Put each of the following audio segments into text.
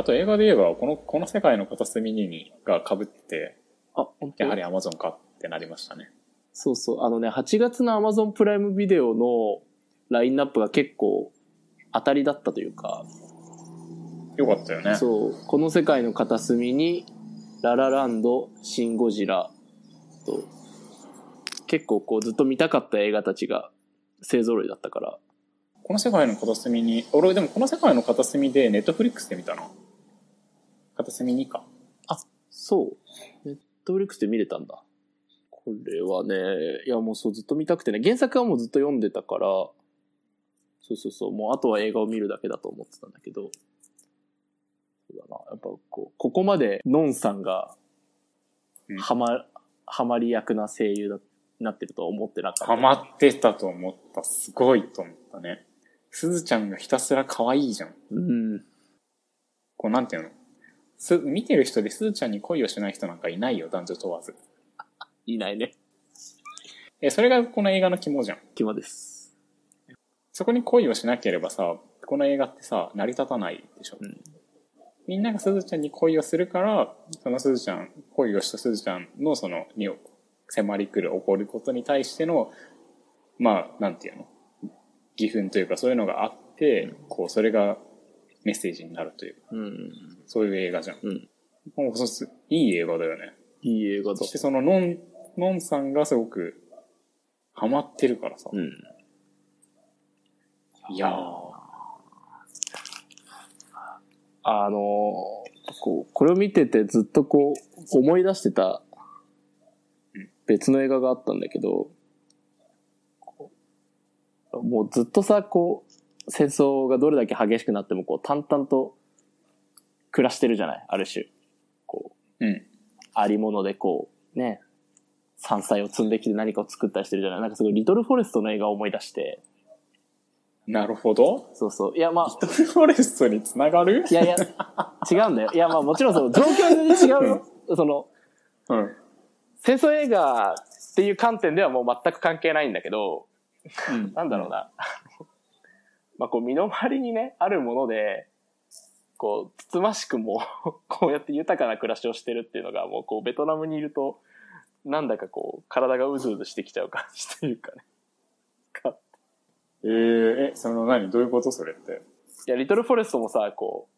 あと映画で言えば、この、この世界の片隅にが被ってて、あ、本当？やはり Amazon かってなりましたね。そうそう。あのね、8月の Amazon プライムビデオのラインナップが結構当たりだったというか、よかったよね。そう、この世界の片隅に、ララランド、シン・ゴジラと、結構こうずっと見たかった映画たちが勢揃いだったから、この世界の片隅に、俺でもこの世界の片隅でネットフリックスで見たな。片隅にか。そう。ネットフリックスで見れたんだ。これはね、いやもうそうずっと見たくてね、原作はもうずっと読んでたから、そうそうそう、もうあとは映画を見るだけだと思ってたんだけど、そうだな、やっぱこう、ここまでノンさんがうん、ハマ、ハマり役な声優だ、なってるとは思ってなかった。ハマってたと思った。すごいと思ったね。すずちゃんがひたすら可愛いじゃん。うん。こうなんていうの？す、見てる人ですずちゃんに恋をしない人なんかいないよ、男女問わず。いないね。え、それがこの映画の肝じゃん。肝です。そこに恋をしなければさ、この映画ってさ、成り立たないでしょ。うんみんながすずちゃんに恋をするから、そのすずちゃん、恋をしたすずちゃんのその、に迫り来る、起こることに対しての、まあ、なんていうの？義憤というかそういうのがあって、こう、それがメッセージになるというか、うん。そういう映画じゃん。うん。もうそうすいい映画だよね。いい映画だそし。てその、のん、のんさんがすごく、ハマってるからさ。うん。いやー。あのーこう、これを見ててずっとこう、思い出してたうん別の映画があったんだけど、もうずっとさ、こう、戦争がどれだけ激しくなっても、こう、淡々と暮らしてるじゃない？ある種。こう、うん。ありものでこう、ね、山菜を積んできて何かを作ったりしてるじゃない？なんかすごいリトルフォレストの映画を思い出して、なるほど。そうそう。いや、まあ、リトルフォレストにつながる？いやいや、違うんだよ。いや、まあもちろんその状況に違うよ。その、うん。戦争映画っていう観点ではもう全く関係ないんだけど、うんなんだろうな。まあこう身の回りにね、あるもので、こう、つつましくも、こうやって豊かな暮らしをしてるっていうのが、もうこう、ベトナムにいると、なんだかこう、体がうずうずしてきちゃう感じというかね。かえー、え、その何？どういうこと？それって。いや、リトルフォレストもさ、こ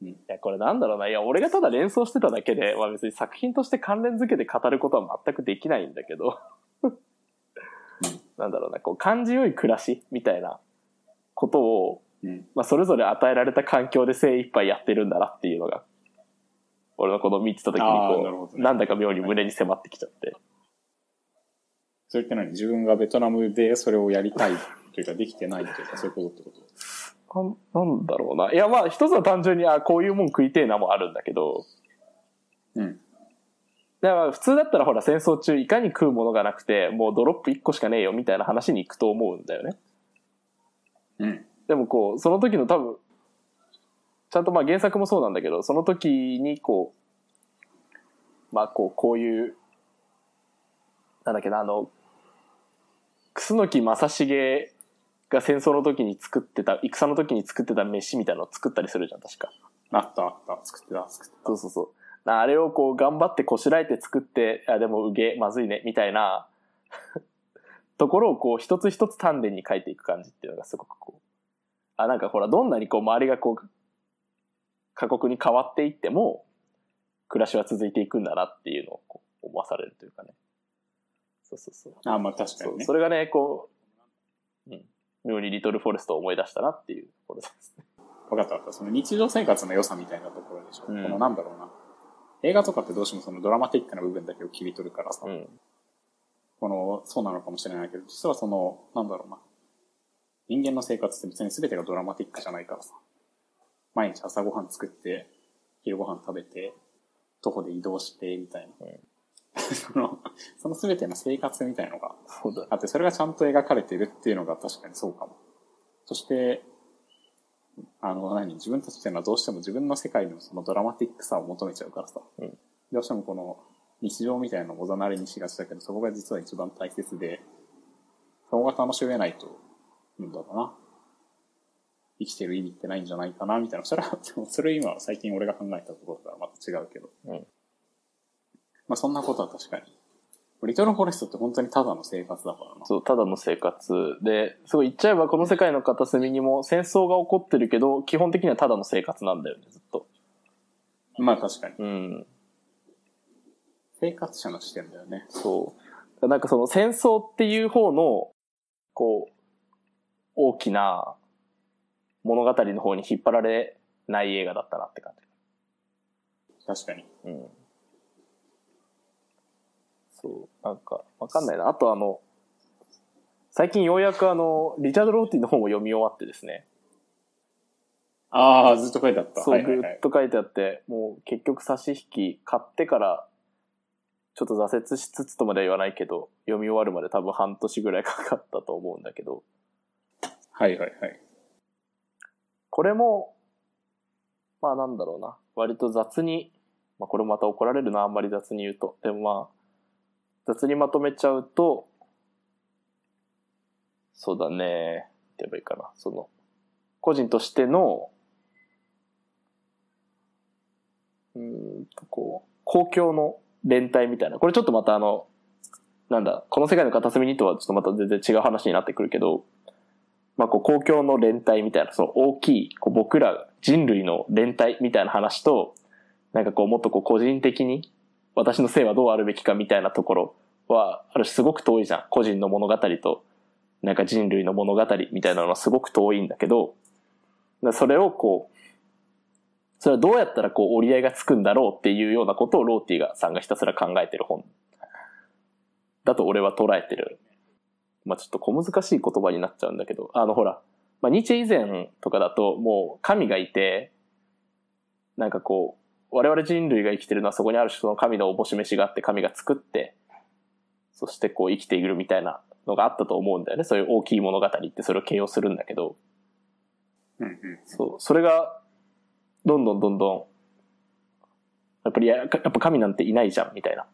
う、うんいや、これなんだろうな。いや、俺がただ連想してただけで、まあ別に作品として関連付けて語ることは全くできないんだけど、なんだろうな、こう、感じよい暮らしみたいなことを、うん。まあそれぞれ与えられた環境で精一杯やってるんだなっていうのが、俺のこの見てた時にこう、なねなんだか妙に胸に迫ってきちゃって。それって何？自分がベトナムでそれをやりたいというか、できてないというか、そういうことってこと？なんなんだろうな。いや、まあ一つは単純に、あ、こういうもん食いてえなもあるんだけど、うん。だから普通だったらほら戦争中いかに食うものがなくてもうドロップ1個しかねえよみたいな話に行くと思うんだよね。うん。でもこうその時の多分ちゃんとまあ原作もそうなんだけどその時にこうまあこうこういうなんだっけなあの楠木正成が戦争の時に作ってた戦の時に作ってた飯みたいなのを作ったりするじゃん確か。あったあった。作ってた、作ってた。そうそうそう。なあれをこう頑張ってこしらえて作って、あ、でもうげえ、まずいね、みたいなところをこう一つ一つ丹田に書いていく感じっていうのがすごくこう。あ、なんかほら、どんなにこう周りがこう、過酷に変わっていっても、暮らしは続いていくんだなっていうのをこう思わされるというかね。そうそうそう。あ、まあ確かにね。それがね、こう、うん、妙にリトルフォレストを思い出したなっていうところですね。分かった分かった。その日常生活の良さみたいなところでしょ。うんこのなんだろうな。映画とかってどうしてもそのドラマティックな部分だけを切り取るからさ、うん。この、そうなのかもしれないけど、実はその、なんだろうな。人間の生活って別に全てがドラマティックじゃないからさ。毎日朝ごはん作って、昼ごはん食べて、徒歩で移動して、みたいな。うん その、その全ての生活みたいのが。あって、それがちゃんと描かれてるっていうのが確かにそうかも。そして、あの、何自分たちっていうのはどうしても自分の世界のそのドラマティックさを求めちゃうからさ。うんどうしてもこの日常みたいなのをおざなりにしがちだけど、そこが実は一番大切で、そこが楽しめないと、なんだろうな。生きてる意味ってないんじゃないかなみたいな。それは、で もそれ今最近俺が考えたところとはまた違うけど。うんまあそんなことは確かに。リトルフォレストって本当にただの生活だからな。そう、ただの生活で、すごい言っちゃえばこの世界の片隅にも戦争が起こってるけど、基本的にはただの生活なんだよね、ずっと。まあ確かに。うん。生活者の視点だよね。そう。なんかその戦争っていう方の、こう、大きな物語の方に引っ張られない映画だったなって感確かに。じ。うん。そう。なんか、わかんないな。あとあの、最近ようやくあの、リチャード・ローティの本を読み終わってですね。ああ、ずっと書いてあった。そう、はいはいはいぐっ。と書いてあって、もう結局差し引き買ってから、ちょっと挫折しつつとまでは言わないけど、読み終わるまで多分半年ぐらいかかったと思うんだけど、はいはいはい。これも、まあなんだろうな、割と雑に、まあこれまた怒られるな、あんまり雑に言うと。でもまあ、雑にまとめちゃうと、そうだね、って言えばいいかな。その、個人としての、うーんとこう、公共の連帯みたいな。これちょっとまたあの、なんだ、この世界の片隅にとはちょっとまた全然違う話になってくるけど、まあこう公共の連帯みたいな、その大きい、こう僕ら人類の連帯みたいな話と、なんかこうもっとこう個人的に私の性はどうあるべきかみたいなところは、ある種すごく遠いじゃん。個人の物語と、なんか人類の物語みたいなのはすごく遠いんだけど、それをこう、それはどうやったらこう折り合いがつくんだろうっていうようなことをローティがさんがひたすら考えてる本だと俺は捉えてる。まあちょっと小難しい言葉になっちゃうんだけど、あのほら、まあニーチェ以前とかだともう神がいて、なんかこう、我々人類が生きてるのはそこにある種その神のおぼし飯があって神が作って、そしてこう生きているみたいなのがあったと思うんだよね。そういう大きい物語ってそれを形容するんだけど、うんうん。そう、それが、どんどんどんどん、やっぱりや、やっぱ神なんていないじゃん、みたいな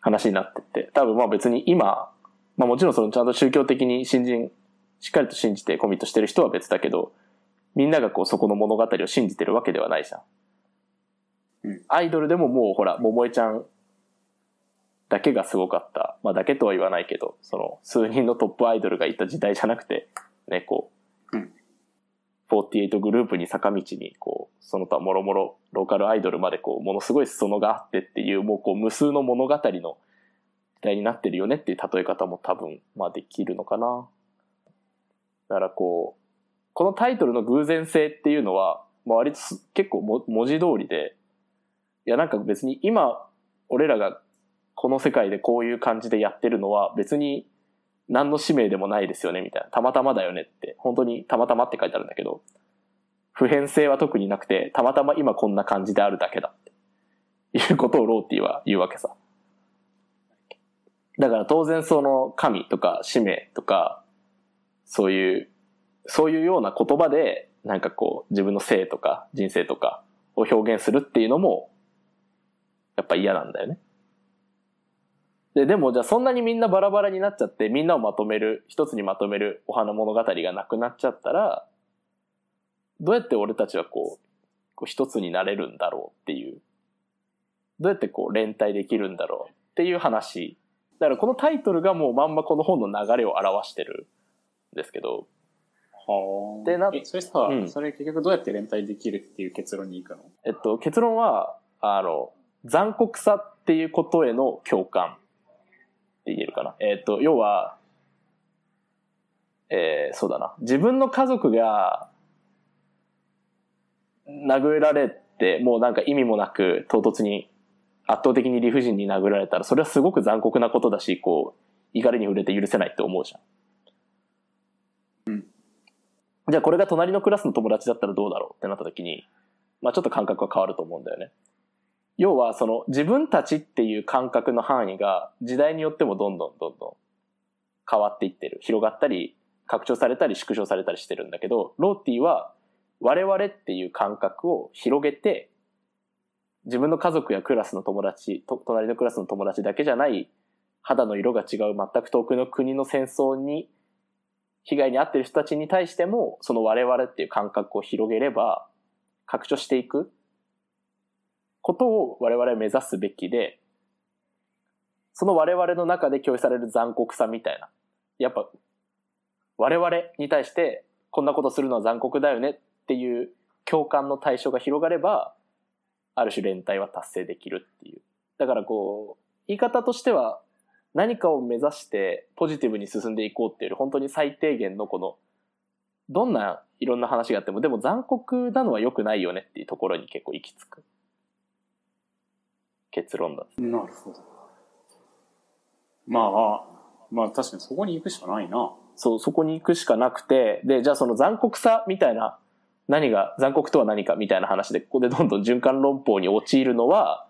話になってって。多分まあ別に今、まあもちろんそのちゃんと宗教的に信心、しっかりと信じてコミットしてる人は別だけど、みんながこうそこの物語を信じてるわけではないじゃん。うんアイドルでももうほら、桃江ちゃんだけがすごかった。まあだけとは言わないけど、その数人のトップアイドルがいた時代じゃなくて、ね、こう、うん48グループに坂道に、こう、その他もろもろローカルアイドルまでこう、ものすごい裾野があってっていう、もうこう、無数の物語の時代になってるよねっていう例え方も多分、まあできるのかな。だからこう、このタイトルの偶然性っていうのは、ま割と結構も文字通りで、いやなんか別に今、俺らがこの世界でこういう感じでやってるのは別に何の使命でもないですよね、みたいな。たまたまだよねって。本当にたまたまって書いてあるんだけど、普遍性は特になくて、たまたま今こんな感じであるだけだって。いうことをローティは言うわけさ。だから当然その神とか使命とか、そういう、そういうような言葉で、なんかこう自分の性とか人生とかを表現するっていうのも、やっぱ嫌なんだよね。で、でもじゃあそんなにみんなバラバラになっちゃって、みんなをまとめる、一つにまとめるお花物語がなくなっちゃったら、どうやって俺たちはこう、こう一つになれるんだろうっていう、どうやってこう連帯できるんだろうっていう話。だからこのタイトルがもうまんまこの本の流れを表してるんですけど、はあ。でなえ、それさ、うん。それ結局どうやって連帯できるっていう結論に行くのえっと、結論は、あの、残酷さっていうことへの共感言えるかな。えっと、要は、えーそうだな。自分の家族が殴られて、もうなんか意味もなく唐突に圧倒的に理不尽に殴られたら、それはすごく残酷なことだし、こう、怒りに触れて許せないって思うじゃん。うんじゃあこれが隣のクラスの友達だったらどうだろうってなった時に、まあちょっと感覚は変わると思うんだよね。要はその自分たちっていう感覚の範囲が時代によってもどんどんどんどん変わっていってる。広がったり、拡張されたり縮小されたりしてるんだけど、ローティは我々っていう感覚を広げて、自分の家族やクラスの友達、と隣のクラスの友達だけじゃない肌の色が違う全く遠くの国の戦争に被害に遭ってる人たちに対しても、その我々っていう感覚を広げれば、拡張していくことを我々は目指すべきで、その我々の中で共有される残酷さみたいな。やっぱ、我々に対してこんなことするのは残酷だよねっていう共感の対象が広がれば、ある種連帯は達成できるっていう。だからこう、言い方としては何かを目指してポジティブに進んでいこうっていう本当に最低限のこの、どんないろんな話があっても、でも残酷なのは良くないよねっていうところに結構行き着く。結論だ。なるほど。まあ、まあ確かにそこに行くしかないな。そう、そこに行くしかなくて、で、じゃあその残酷さみたいな、何が、残酷とは何かみたいな話で、ここでどんどん循環論法に陥るのは、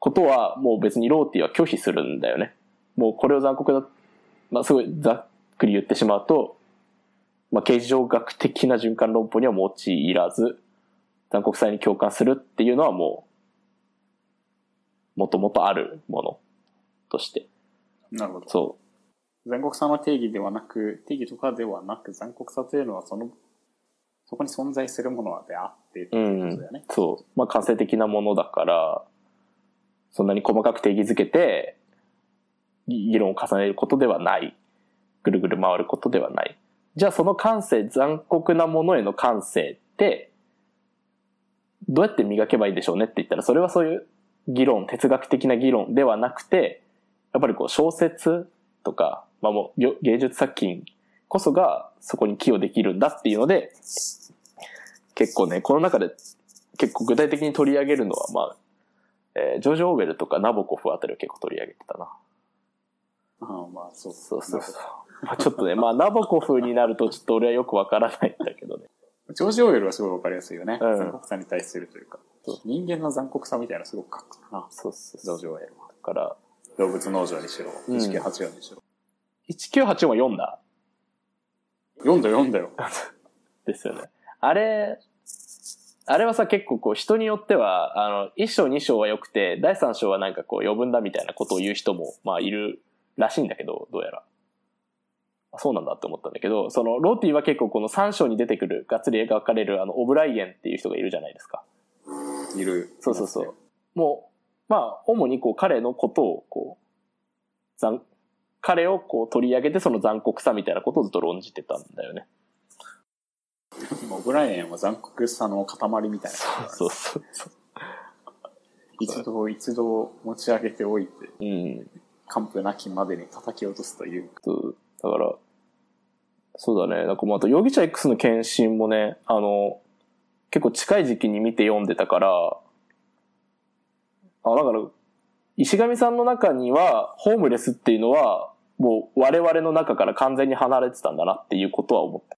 ことはもう別にローティは拒否するんだよね。もうこれを残酷だ、まあすごいざっくり言ってしまうと、まあ形状学的な循環論法には用いらず、残酷さに共感するっていうのはもう、もともとあるものとして。なるほど。そ残酷さの定義ではなく、定義とかではなく、残酷さというのはその、そこに存在するものであってってう。ういうことんだよね。。そう。まあ感性的なものだから、そんなに細かく定義づけて、議議論を重ねることではない。ぐるぐる回ることではない。じゃあその感性、残酷なものへの感性って、どうやって磨けばいいでしょうねって言ったら、それはそういう議論、哲学的な議論ではなくて、やっぱりこう小説とか、まあもうよ芸術作品こそがそこに寄与できるんだっていうので、結構ね、この中で結構具体的に取り上げるのは、まあ、えージョージ・オーベルとかナボコフあたりを結構取り上げてたな。ああまあそう。そうそうそう。まあちょっとね、まあナボコフになるとちょっと俺はよくわからないんだけどね。ジョージ・オーウェルはすごいわかりやすいよね。うん残酷さに対するというか。人間の残酷さみたいなのすごく書くな。そうそうそう。オーウェルは。だから、動物農場にしろ、うん1984にしろ。1984は読んだ？読んだ読んだよ。ですよね。あれ、あれはさ結構こう人によっては、あの、1章2章は良くて、第3章はなんかこう余分だみたいなことを言う人も、まあいるらしいんだけど、どうやら。あそうなんだって思ったんだけど、そのローティは結構この3章に出てくる、がっつり描かれるあの、オブライエンっていう人がいるじゃないですか。いる。そうそうそう。もう、まあ、主にこう彼のことをこう、残、彼をこう取り上げてその残酷さみたいなことをずっと論じてたんだよね。もうブライエンは残酷さの塊みたいな。そうそうそう。一度、一度持ち上げておいて、うん。完膚なきまでに叩き落とすというか。そうだから、そうだね。なんかもうあと、容疑者 X の検診もね、あの、結構近い時期に見て読んでたから、あ、だから、石上さんの中には、ホームレスっていうのは、もう我々の中から完全に離れてたんだなっていうことは思った。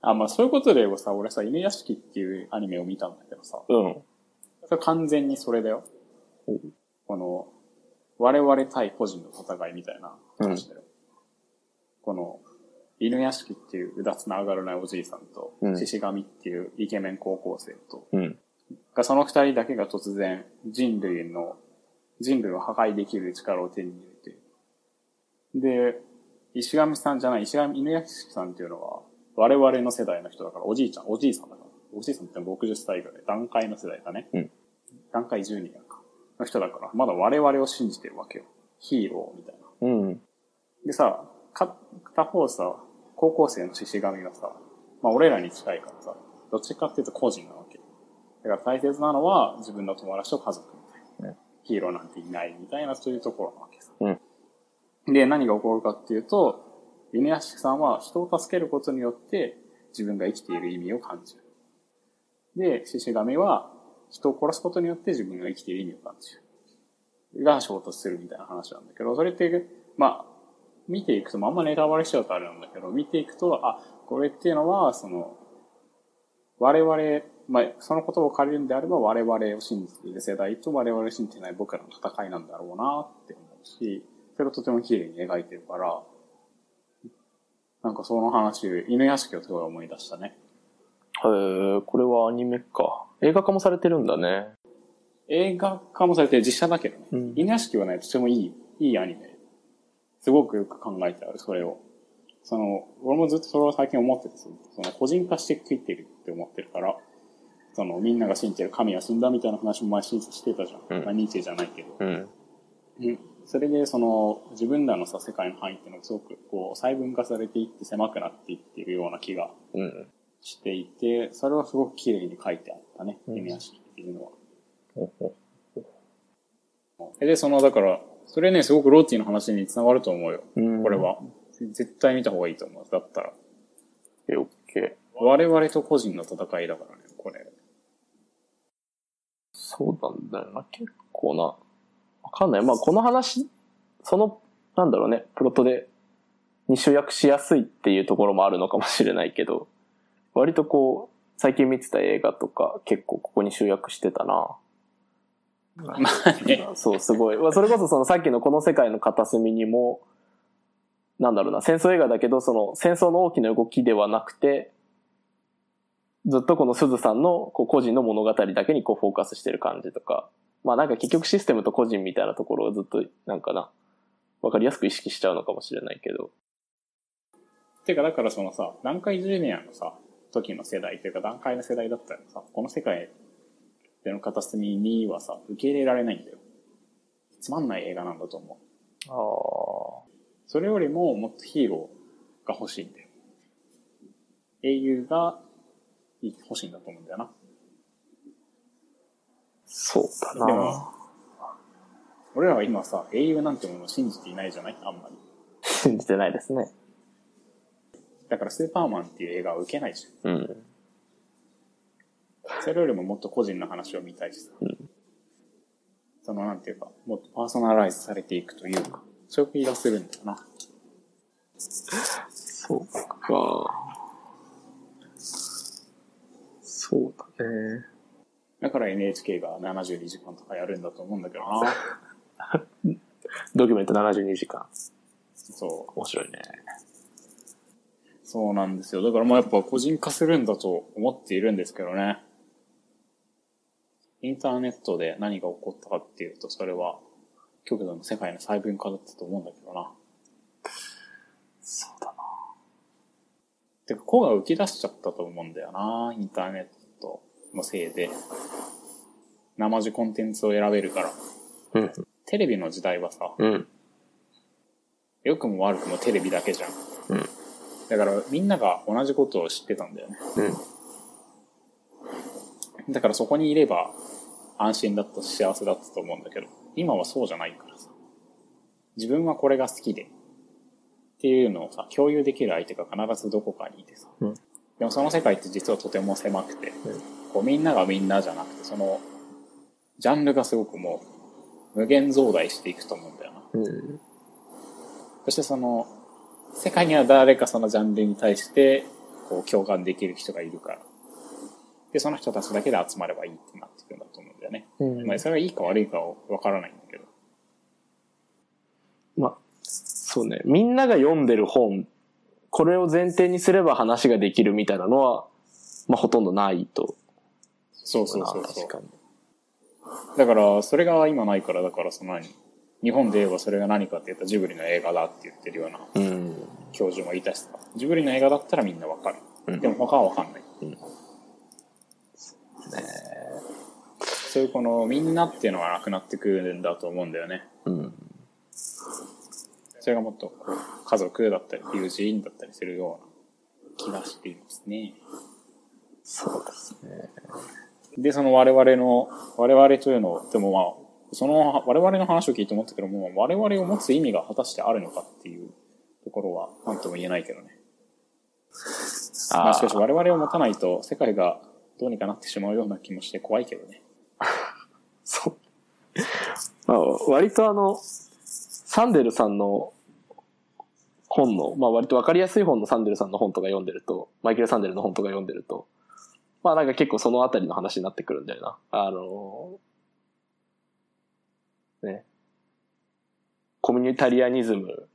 あ、まあそういうことで言えばさ、俺さ、犬屋敷っていうアニメを見たんだけどさ、うん。それ完全にそれだよお。この、我々対個人の戦いみたいな話だよ。この、犬屋敷っていううだつな上がらないおじいさんと、うん獅子神っていうイケメン高校生と、うん。がその二人だけが突然人類の、人類を破壊できる力を手に入れて、で、石上さんじゃない、石上犬屋敷さんっていうのは、我々の世代の人だから、おじいちゃん、おじいさんだから。おじいさんって60歳ぐらい、段階の世代だね。うん段階12年か。の人だから、まだ我々を信じてるわけよ。ヒーローみたいな。うん。でさ、か、片方さ、高校生の獅子神がさ、まあ俺らに近いからさ、どっちかっていうと個人なわけ。だから大切なのは自分の友達と家族みたいな。うんヒーローなんていないみたいなそういうところなわけさ。うんで、何が起こるかっていうと、犬屋敷さんは人を助けることによって自分が生きている意味を感じる。で、獅子神は人を殺すことによって自分が生きている意味を感じる。が衝突するみたいな話なんだけど、それって、まあ、見ていくと、まああんまネタバレしちゃうとあれなんだけど、見ていくと、あ、これっていうのは、その、我々、まあ、その言葉を借りるんであれば、我々を信じている世代と我々を信じていない僕らの戦いなんだろうなって思うし、それをとても綺麗に描いてるから、なんかその話、犬屋敷をすごい思い出したね。へえ、これはアニメか。映画化もされてるんだね。映画化もされて実写だけどね。うん犬屋敷はね、とてもいい、いいアニメ。すごくよく考えてある、それを。その、俺もずっとそれを最近思ってて、その個人化していってるって思ってるから、そのみんなが信じてる神は死んだみたいな話も前ししてたじゃん。うんまあ、ニーチェじゃないけど。うん。うんそれでその自分らのさ世界の範囲っていうのがすごくこう細分化されていって狭くなっていっているような気がうん。していて、それはすごく綺麗に書いてあったね、うん夢屋敷っていうのは。ほほで、その、だから、それね、すごくローティの話につながると思うよ。うんこれ。は。絶対見た方がいいと思う。だったら。オッケー。我々と個人の戦いだからね、これ。そうなんだよな。結構な。わかんない。まあ、この話、その、なんだろうね、プロットで、に集約しやすいっていうところもあるのかもしれないけど、割とこう、最近見てた映画とか結構ここに集約してたな。まあね。そう、すごい。まあ、それこそそのさっきのこの世界の片隅にも、なんだろうな、戦争映画だけど、その戦争の大きな動きではなくて、ずっとこの鈴さんのこう個人の物語だけにこうフォーカスしてる感じとか、まあなんか結局システムと個人みたいなところをずっとなんかな、わかりやすく意識しちゃうのかもしれないけど。てか、だからそのさ、南海ジュニアのさ、時の世代というか、段階の世代だったらさ、この世界での片隅にはさ、受け入れられないんだよ。つまんない映画なんだと思う。ああ。それよりももっとヒーローが欲しいんだよ。英雄が欲しいんだと思うんだよな。そうだでもな。俺らは今さ、英雄なんてものを信じていないじゃない？あんまり。信じてないですね。だからスーパーマンっていう映画は受けないじゃん。うん。それよりももっと個人の話を見たいしさ。うんそのなんていうか、もっとパーソナライズされていくというか、そういう気がするんだよな。そうか。そうだね。だから NHK が72時間とかやるんだと思うんだけどな。ドキュメント72時間。そう。面白いね。そうなんですよ。だからまあやっぱ個人化するんだと思っているんですけどね。インターネットで何が起こったかっていうと、それは極度の世界の細分化だったと思うんだけどな。そうだな。てか、子が浮き出しちゃったと思うんだよな。インターネットのせいで。生地コンテンツを選べるから。うん。テレビの時代はさ、うん。良くも悪くもテレビだけじゃん。うん。だからみんなが同じことを知ってたんだよね。うん。だからそこにいれば安心だったし幸せだったと思うんだけど、今はそうじゃないからさ。自分はこれが好きで、っていうのをさ、共有できる相手が必ずどこかにいてさ。うんでもその世界って実はとても狭くて、うんこうみんながみんなじゃなくて、その、ジャンルがすごくもう、無限増大していくと思うんだよな。うん。そしてその、世界には誰かそのジャンルに対して、こう共感できる人がいるから。で、その人たちだけで集まればいいってなってくるんだと思うんだよね。うんまあ、それがいいか悪いかはわからないんだけど。まあ、そうね。みんなが読んでる本、これを前提にすれば話ができるみたいなのは、まあほとんどないと。そうそうそうそう。確かに。だから、それが今ないから、だからその何日本で言えばそれが何かって言ったらジブリの映画だって言ってるようなうん。教授もいたしさ。ジブリの映画だったらみんなわかる。うんでも他はわかんない。ねそういうこのみんなっていうのがなくなってくるんだと思うんだよね。うん。それがもっとこう家族だったり友人だったりするような気がしていますね。そうですね。で、その我々の、我々というのを、でもまあ、その我々の話を聞いて思ったけども、我々を持つ意味が果たしてあるのかっていうところは何とも言えないけどね。まあ、しかし我々を持たないと世界がどうにかなってしまうような気もして怖いけどね。そう。まあ、割とあの、サンデルさんの本の、まあ割とわかりやすい本のサンデルさんの本とか読んでると、マイケル・サンデルの本とか読んでると、まあなんか結構そのあたりの話になってくるんだよな。あの、ね。コミュニタリアニズム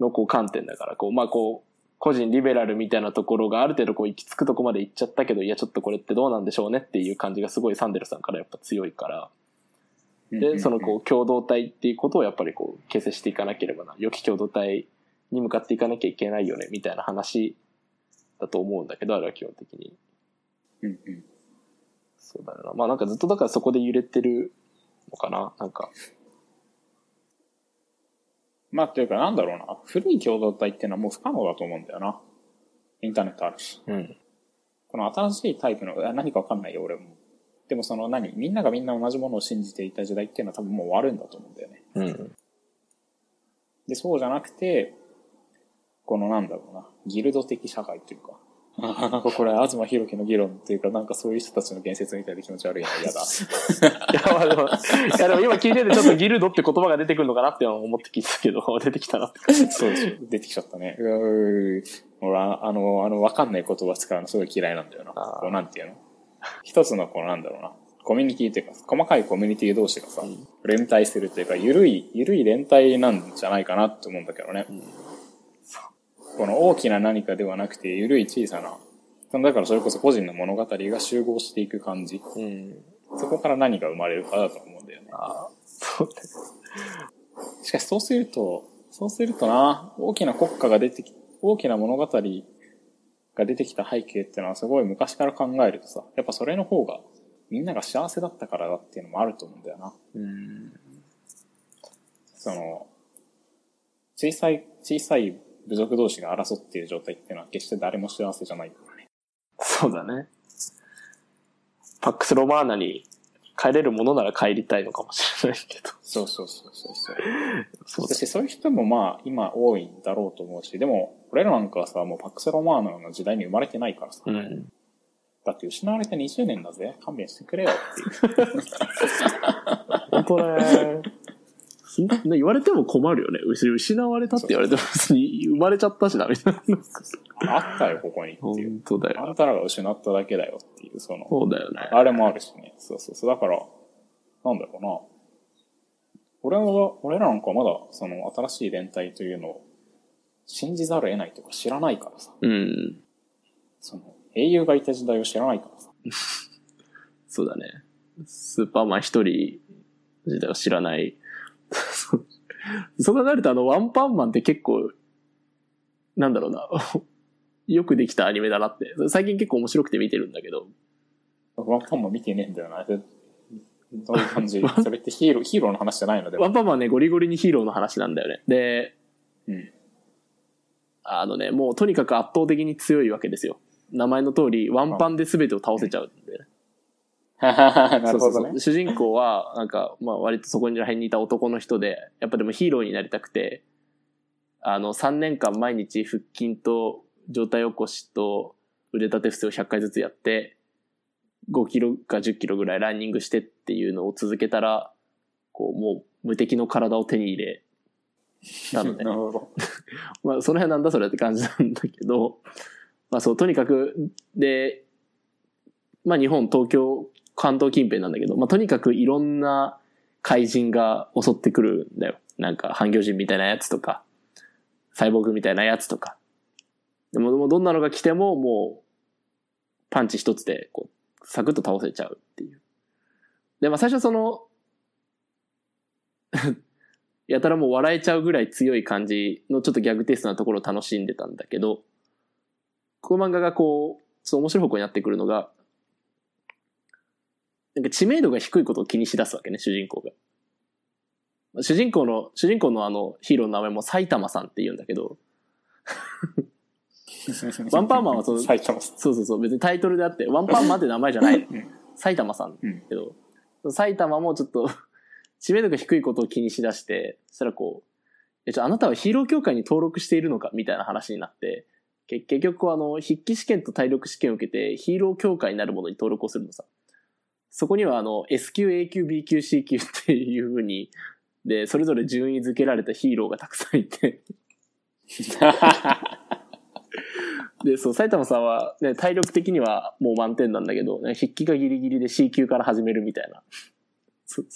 のこう観点だから、こう、まあこう、個人リベラルみたいなところがある程度こう行き着くとこまで行っちゃったけど、いやちょっとこれってどうなんでしょうねっていう感じがすごいサンデルさんからやっぱ強いから、で、そのこう共同体っていうことをやっぱりこう形成していかなければな、良き共同体に向かっていかなきゃいけないよね、みたいな話だと思うんだけど、あれは基本的に。うんうん。そうだよな。まあなんかずっとだからそこで揺れてるのかな、なんか。まあ、というか、なんだろうな。古い共同体っていうのはもう不可能だと思うんだよな。インターネットあるし。うん。この新しいタイプの、あ何かわかんないよ、俺も。でもその何？みんながみんな同じものを信じていた時代っていうのは多分もう終わるんだと思うんだよね。うん。で、そうじゃなくて、このなんだろうな、ギルド的社会というか。なんかこれ、東博樹の議論っていうか、なんかそういう人たちの言説みたいで気持ち悪いの嫌 だ。いや、まあでも、いやでも今聞いててちょっとギルドって言葉が出てくるのかなって思って聞いてたけど、出てきたなって。そうです出てきちゃったね。うー俺は、あの、あの、わかんない言葉使うのすごい嫌いなんだよな。こう、なんていうの？一つの、こう、なんだろうな。コミュニティというか、細かいコミュニティ同士がさ、うん連帯するというか、ゆるい、ゆるい連帯なんじゃないかなって思うんだけどね。この大きな何かではなくて、ゆるい小さな、だからそれこそ個人の物語が集合していく感じ。うん。そこから何が生まれるかだと思うんだよね。ああ、そうね。しかしそうすると、そうするとな、大きな国家が出てき、大きな物語が出てきた背景っていうのはすごい昔から考えるとさ、やっぱそれの方がみんなが幸せだったからだっていうのもあると思うんだよな。うん。その、小さい、小さい部族同士が争っている状態っていうのは決して誰も幸せじゃないからね。そうだね。パックスロマーナに帰れるものなら帰りたいのかもしれないけど。そうそうそうそうそう。そうそしてそういう人もまあ今多いんだろうと思うし、でも俺らなんかはさ、もうパックスロマーナの時代に生まれてないからさ、うん。だって失われて20年だぜ。勘弁してくれよっていう。本当ね。言われても困るよね。失失われたって言われても別に生まれちゃったしな、みたいな。あったよ、ここにっていう。本当だよ。あんたらが失っただけだよっていう、その、そうだよね。あれもあるしね。そうそうそう。だから、なんだろうな。俺は、俺らなんかはまだ、その、新しい連帯というのを信じざるを得ないというか知らないからさ。うん。その、英雄がいた時代を知らないからさ。そうだね。スーパーマン一人自体を知らない。そうそう考えるとあのワンパンマンって結構、なんだろうな。よくできたアニメだなって。最近結構面白くて見てるんだけど。ワンパンマン見てねえんだよな。でどういう感じ それってヒーロー、ヒーローの話じゃないの？でも。ワンパンマンはね、ゴリゴリにヒーローの話なんだよね。で、うん。あのね、もうとにかく圧倒的に強いわけですよ。名前の通り、ワンパンで全てを倒せちゃうんでね。なるほどねそうそうそう。主人公は、なんか、まあ割とそこにら辺にいた男の人で、やっぱでもヒーローになりたくて、あの、3年間毎日腹筋と状態起こしと腕立て伏せを100回ずつやって、5キロか10キロぐらいランニングしてっていうのを続けたら、こう、もう無敵の体を手に入れ、なので、なるほど。まあ、その辺なんだそれって感じなんだけど、まあそう、とにかく、で、まあ日本、東京、関東近辺なんだけど、まあとにかくいろんな怪人が襲ってくるんだよ。なんか、半魚人みたいなやつとか、サイボーグみたいなやつとか。でも、もどんなのが来ても、もう、パンチ一つで、こう、サクッと倒せちゃうっていう。で、まあ最初その、やたらもう笑えちゃうぐらい強い感じのちょっとギャグテストなところを楽しんでたんだけど、この漫画がこう、ちょっと面白い方向になってくるのが、なんか知名度が低いことを気にしだすわけね、主人公が。主人公の、主人公のあのヒーローの名前も埼玉さんって言うんだけど、ワンパンマンはその埼玉さんそうそうそう、別にタイトルであって、ワンパンマンって名前じゃない。埼玉さんうんけど、埼玉もちょっと知名度が低いことを気にしだして、そしたらこう、えちょあなたはヒーロー協会に登録しているのかみたいな話になって、け結局あの、筆記試験と体力試験を受けてヒーロー協会になるものに登録をするのさ。そこにはあの、S 級、A 級、B 級、C 級っていう風に、で、それぞれ順位付けられたヒーローがたくさんいて、で、そう、埼玉さんは、ね、体力的にはもう満点なんだけど、ね、筆記がギリギリで C 級から始めるみたいな。そう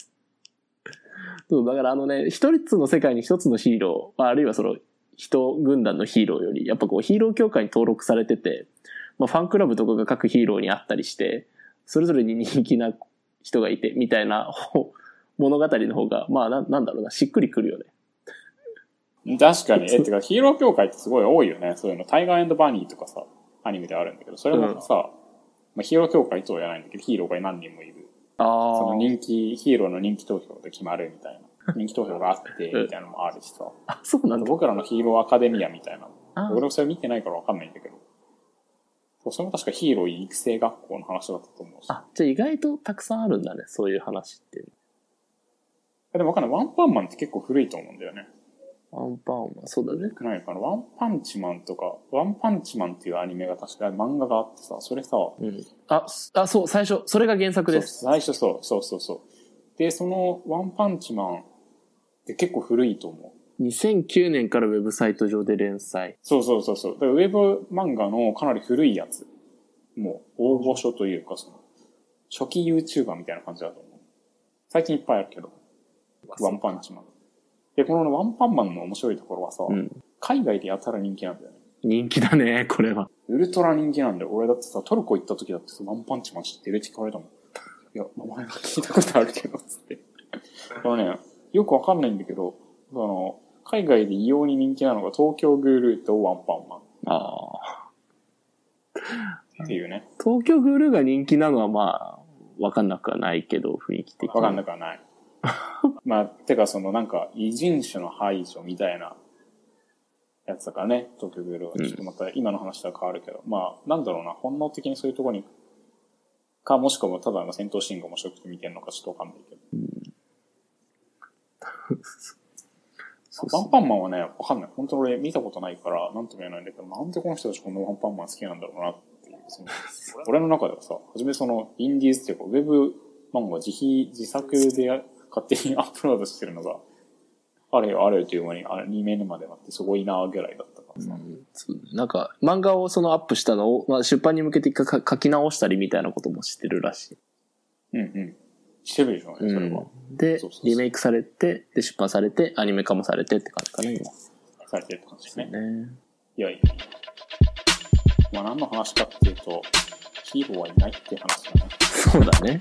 そう、だからあのね、一つの世界に一つのヒーロー、あ、あるいはその、人軍団のヒーローより、やっぱこうヒーロー協会に登録されてて、まあファンクラブとかが各ヒーローにあったりして、それぞれに人気な人がいて、みたいなほ 物語の方が、まあななんだろうな、しっくりくるよね。確かに。え、てか、ヒーロー協会ってすごい多いよね。そういうの。タイガーバニーとかさ、アニメであるんだけど、それもさ、まあ、ヒーロー協会とは言わないんだけど、ヒーローが何人もいる。そのあ人気、ヒーローの人気投票で決まるみたいな。人気投票があって、みたいなのもあるしさ。あ。あ、そうなんだ。僕らのヒーローアカデミアみたいな。あ俺もそれ見てないからわかんないんだけど。それも確かヒーロー育成学校の話だったと思うし。あ、じゃあ意外とたくさんあるんだね。そういう話って。でもわかんない。ワンパンマンって結構古いと思うんだよね。ワンパンは、そうだね。ないかな。ワンパンチマンとか、ワンパンチマンっていうアニメが確か漫画があってさ、それさ、うん。あ、すあ、そう、最初、それが原作そうです。最初そう、そうそうそう。で、そのワンパンチマンって結構古いと思う。2009年からウェブサイト上で連載。そうそうそうそう。だからウェブ漫画のかなり古いやつ。もう大御所というか、その、初期 YouTuber みたいな感じだと思う。最近いっぱいあるけど。ワンパンチマン。で、このワンパンマンの面白いところはさ、うん。海外でやたら人気なんだよね。人気だね、これは。ウルトラ人気なんだよ。俺だってさ、トルコ行った時だってさ、ワンパンチマン知ってるって聞かれたもん。いや、名前は聞いたことあるけど、つって。あのね、よくわかんないんだけど、あの、海外で異様に人気なのが東京グールーとワンパンマンああ。っていうね。東京グルーが人気なのはまあ、わかんなくはないけど、雰囲気的に。わかんなくはない。まあ、てかそのなんか、異人種の排除みたいなやつだからね、東京グールーは。うんちょっとまた今の話とは変わるけど、まあ、なんだろうな、本能的にそういうところに、か、もしくはただの戦闘シーンが面白くて見てるのかちょっとわかんないけど。そうワンパンマンはね、わかんない。本当に俺見たことないから、なんとも言えないんだけど、なんでこの人たちこんなワンパンマン好きなんだろうなっていう。その 俺の中ではさ、はじめその、インディーズっていうか、ウェブ漫画自費、自作で勝手にアップロードしてるのが、あれよあれよという間にアニメまでなってすごいなぐらいだったからさ。うんそうなんか、漫画をそのアップしたのを、まあ、出版に向けて一回か書き直したりみたいなこともしてるらしい。うんうん。してるでしょうね、それは。でそうそうそうリメイクされて、で、出版されて、アニメ化もされてって感じかな、今。されてるって感じですね。ね。いやいや。まあ何の話かっていうと、ヒーローはいないっていう話だね。そうだね。